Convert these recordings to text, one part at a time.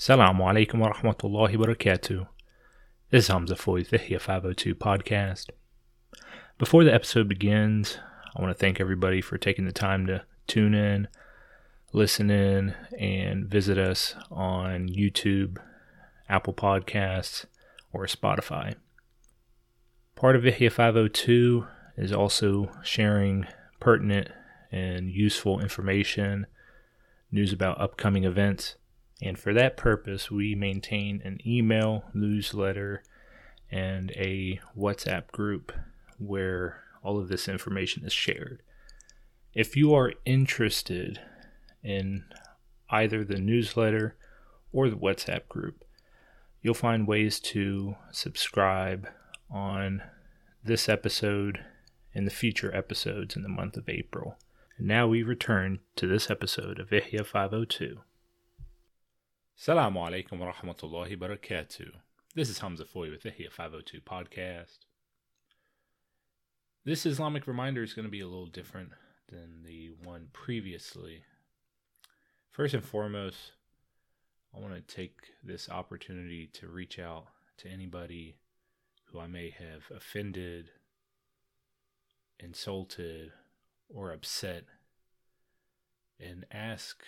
Assalamu alaikum wa rahmatullahi wa barakatuh. This is Hamza Foy, the Ihya 502 podcast. Before the episode begins, I want to thank everybody for taking the time to tune in, listen in, and visit us on YouTube, Apple Podcasts, or Spotify. Part of Ihya 502 is also sharing pertinent and useful information, news about upcoming events, and for that purpose, we maintain an email, newsletter, and a WhatsApp group where all of this information is shared. If you are interested in either the newsletter or the WhatsApp group, you'll find ways to subscribe on this episode and the future episodes in the month of April. And now we return to this episode of Ihya 502. Assalamu alaikum wa rahmatullahi barakatuh. This is Hamza Foy with Ihya 502 podcast. This Islamic reminder is going to be a little different than the one previously. First and foremost, I want to take this opportunity to reach out to anybody who I may have offended, insulted, or upset and ask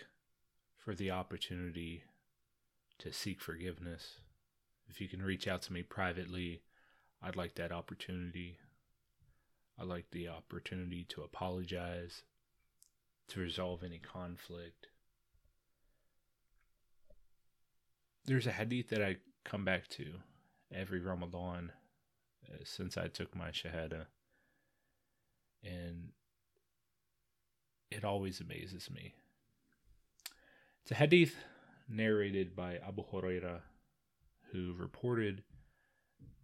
for the opportunity to seek forgiveness. If you can reach out to me privately, I'd like that opportunity. I'd like the opportunity to apologize, to resolve any conflict. There's a hadith that I come back to every Ramadan uh, since I took my Shahada. And it always amazes me. It's a hadith narrated by Abu Huraira, who reported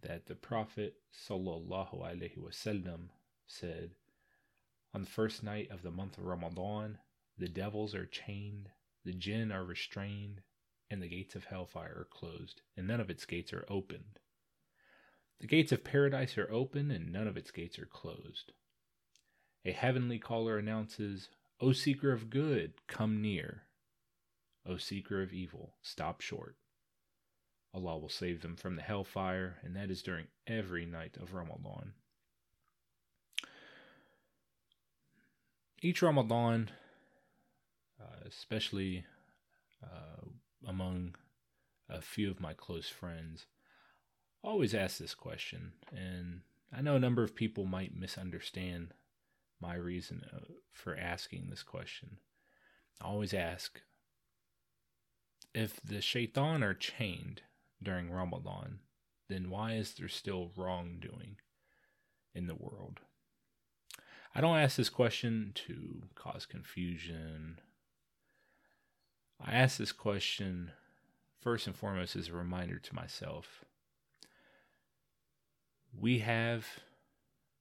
that the Prophet wasallam said, "On the first night of the month of Ramadan, the devils are chained, the jinn are restrained, and the gates of hellfire are closed, and none of its gates are opened. The gates of paradise are open, and none of its gates are closed. A heavenly caller announces, O seeker of good, come near. O seeker of evil, stop short. Allah will save them from the hellfire, and that is during every night of Ramadan. Each Ramadan, uh, especially uh, among a few of my close friends, always ask this question, and I know a number of people might misunderstand my reason uh, for asking this question. I always ask if the shaitan are chained during Ramadan, then why is there still wrongdoing in the world? I don't ask this question to cause confusion. I ask this question first and foremost as a reminder to myself. We have,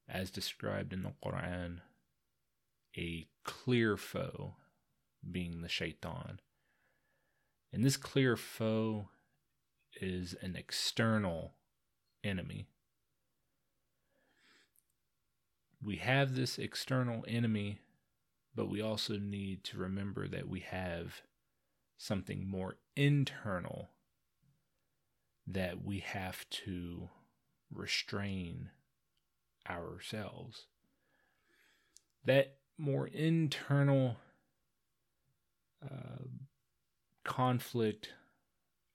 as described in the Quran, a clear foe, being the shaitan. And this clear foe is an external enemy. We have this external enemy, but we also need to remember that we have something more internal that we have to restrain ourselves. That more internal uh, conflict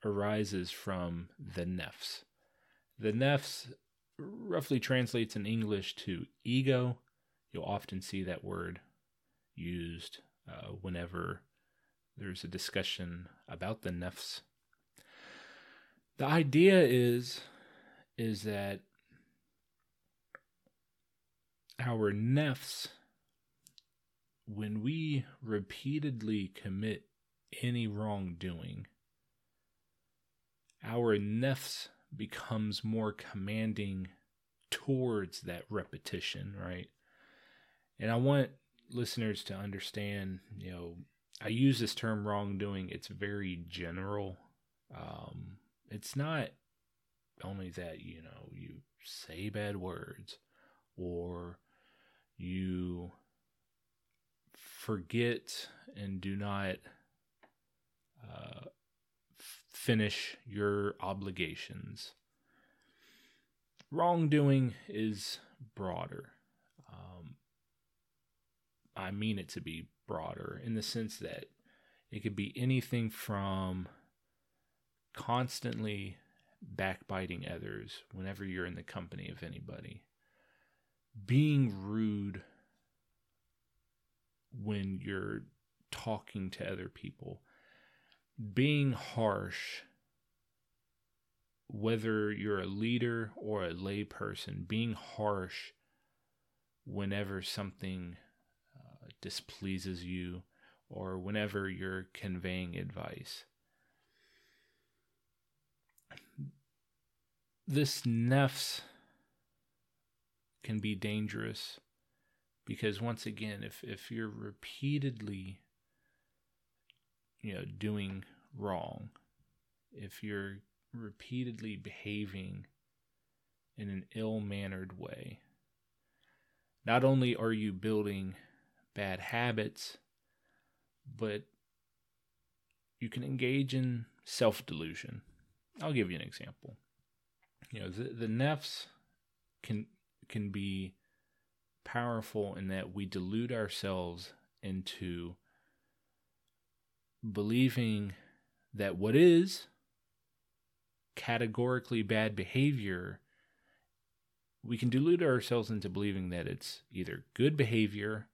arises from the nefs. The nefs roughly translates in English to ego. You'll often see that word used uh, whenever there's a discussion about the nefs. The idea is is that our nefs when we repeatedly commit any wrongdoing, our nefs becomes more commanding towards that repetition, right? And I want listeners to understand, you know, I use this term wrongdoing, it's very general. Um, it's not only that, you know, you say bad words or you forget and do not uh, finish your obligations. Wrongdoing is broader. Um, I mean it to be broader in the sense that it could be anything from constantly backbiting others whenever you're in the company of anybody, being rude when you're talking to other people, being harsh, whether you're a leader or a layperson, being harsh whenever something uh, displeases you or whenever you're conveying advice. This nefs can be dangerous because once again if if you're repeatedly you know doing wrong if you're repeatedly behaving in an ill-mannered way not only are you building bad habits but you can engage in self-delusion. I'll give you an example. You know the, the nafs can can be powerful in that we delude ourselves into believing that what is categorically bad behavior, we can delude ourselves into believing that it's either good behavior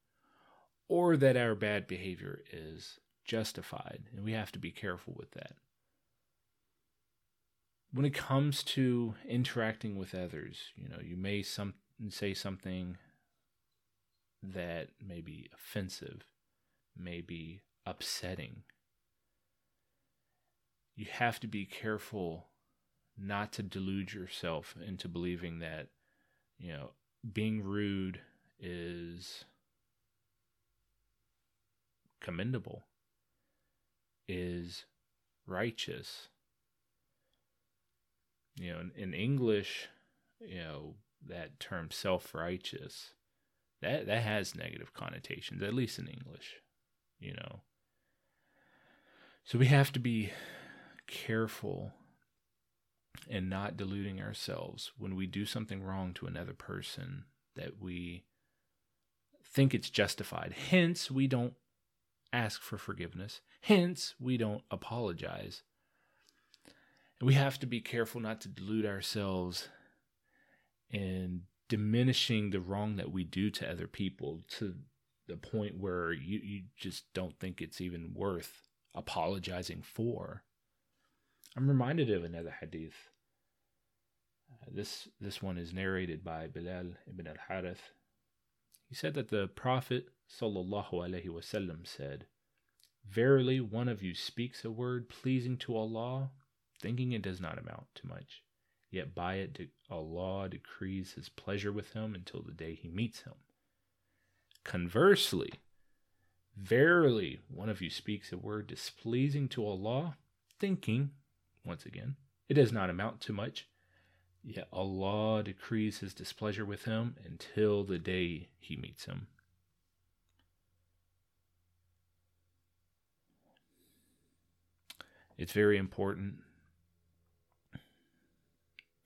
or that our bad behavior is justified. And we have to be careful with that. When it comes to interacting with others, you know, you may some say something that may be offensive, may be upsetting. You have to be careful not to delude yourself into believing that, you know, being rude is commendable, is righteous. You know, in, in English, you know, that term self righteous that that has negative connotations, at least in English, you know. So we have to be careful and not deluding ourselves when we do something wrong to another person that we think it's justified. Hence, we don't ask for forgiveness. Hence, we don't apologize. And we have to be careful not to delude ourselves and diminishing the wrong that we do to other people to the point where you, you just don't think it's even worth apologizing for. I'm reminded of another hadith. Uh, this this one is narrated by Bilal ibn al-Harith. He said that the Prophet wasallam said, "Verily, one of you speaks a word pleasing to Allah, thinking it does not amount to much, yet by it de- Allah decrees his pleasure with him until the day he meets him. Conversely, verily one of you speaks a word displeasing to Allah, thinking, once again, it does not amount to much, yet Allah decrees his displeasure with him until the day he meets him. It's very important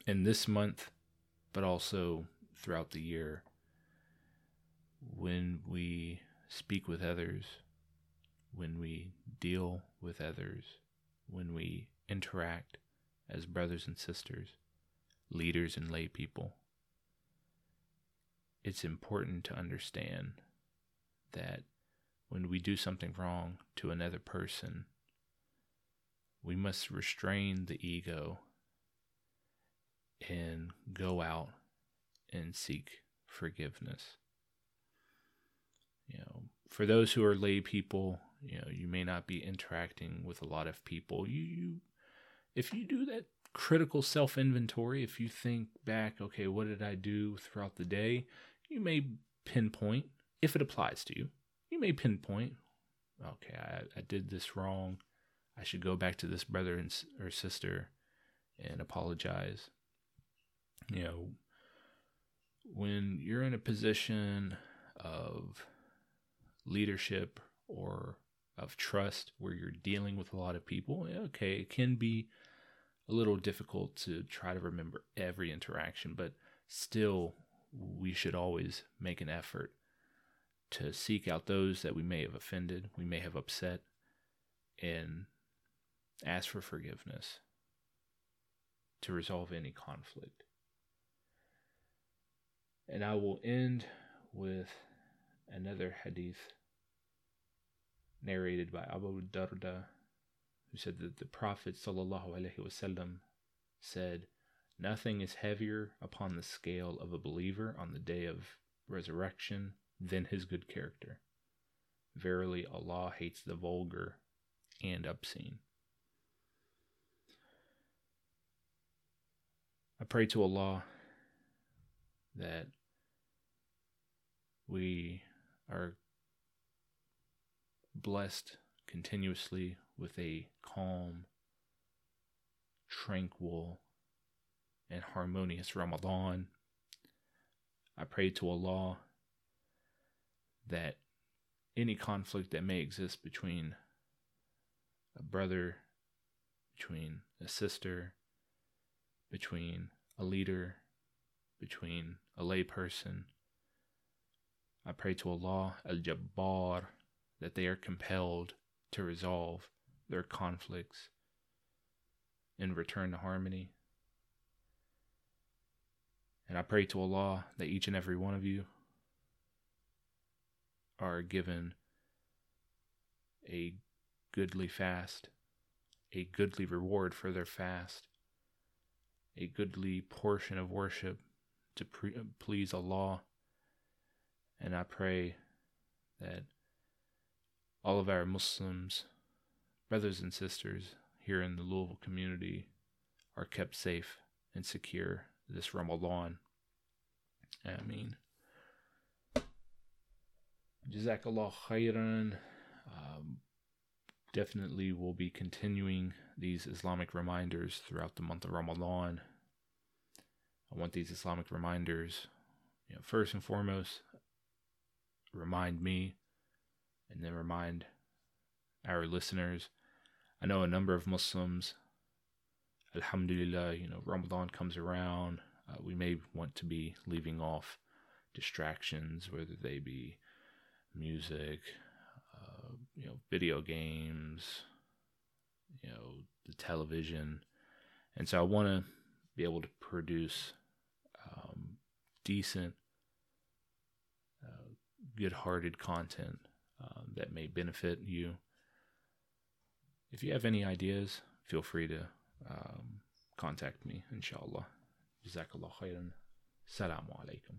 in this month, but also throughout the year, when we speak with others, when we deal with others, when we interact as brothers and sisters, leaders and lay people, it's important to understand that when we do something wrong to another person, we must restrain the ego and go out and seek forgiveness. You know, for those who are lay people, you know, you may not be interacting with a lot of people. You, you if you do that critical self inventory, if you think back, okay, what did I do throughout the day? You may pinpoint, if it applies to you, you may pinpoint, okay, I, I did this wrong. I should go back to this brother and, or sister and apologize you know, when you're in a position of leadership or of trust where you're dealing with a lot of people, okay, it can be a little difficult to try to remember every interaction, but still, we should always make an effort to seek out those that we may have offended, we may have upset, and ask for forgiveness to resolve any conflict. And I will end with another hadith narrated by Abu Darda, who said that the Prophet wasallam said, Nothing is heavier upon the scale of a believer on the day of resurrection than his good character. Verily, Allah hates the vulgar and obscene. I pray to Allah that we are blessed continuously with a calm, tranquil, and harmonious Ramadan. I pray to Allah that any conflict that may exist between a brother, between a sister, between a leader, between a layperson, I pray to Allah Al Jabbar that they are compelled to resolve their conflicts and return to harmony. And I pray to Allah that each and every one of you are given a goodly fast, a goodly reward for their fast, a goodly portion of worship to pre- uh, please Allah. And I pray that all of our Muslims, brothers and sisters here in the Louisville community, are kept safe and secure this Ramadan. Ameen, Jazakallah khairan. Um, definitely will be continuing these Islamic reminders throughout the month of Ramadan. I want these Islamic reminders, you know, first and foremost, remind me and then remind our listeners. I know a number of Muslims, Alhamdulillah, you know, Ramadan comes around. Uh, we may want to be leaving off distractions, whether they be music, uh, you know, video games, you know, the television. And so I want to be able to produce um, decent, uh, good hearted content um, that may benefit you. If you have any ideas, feel free to um, contact me, inshallah. Jazakallah khairan. Salamu alaikum.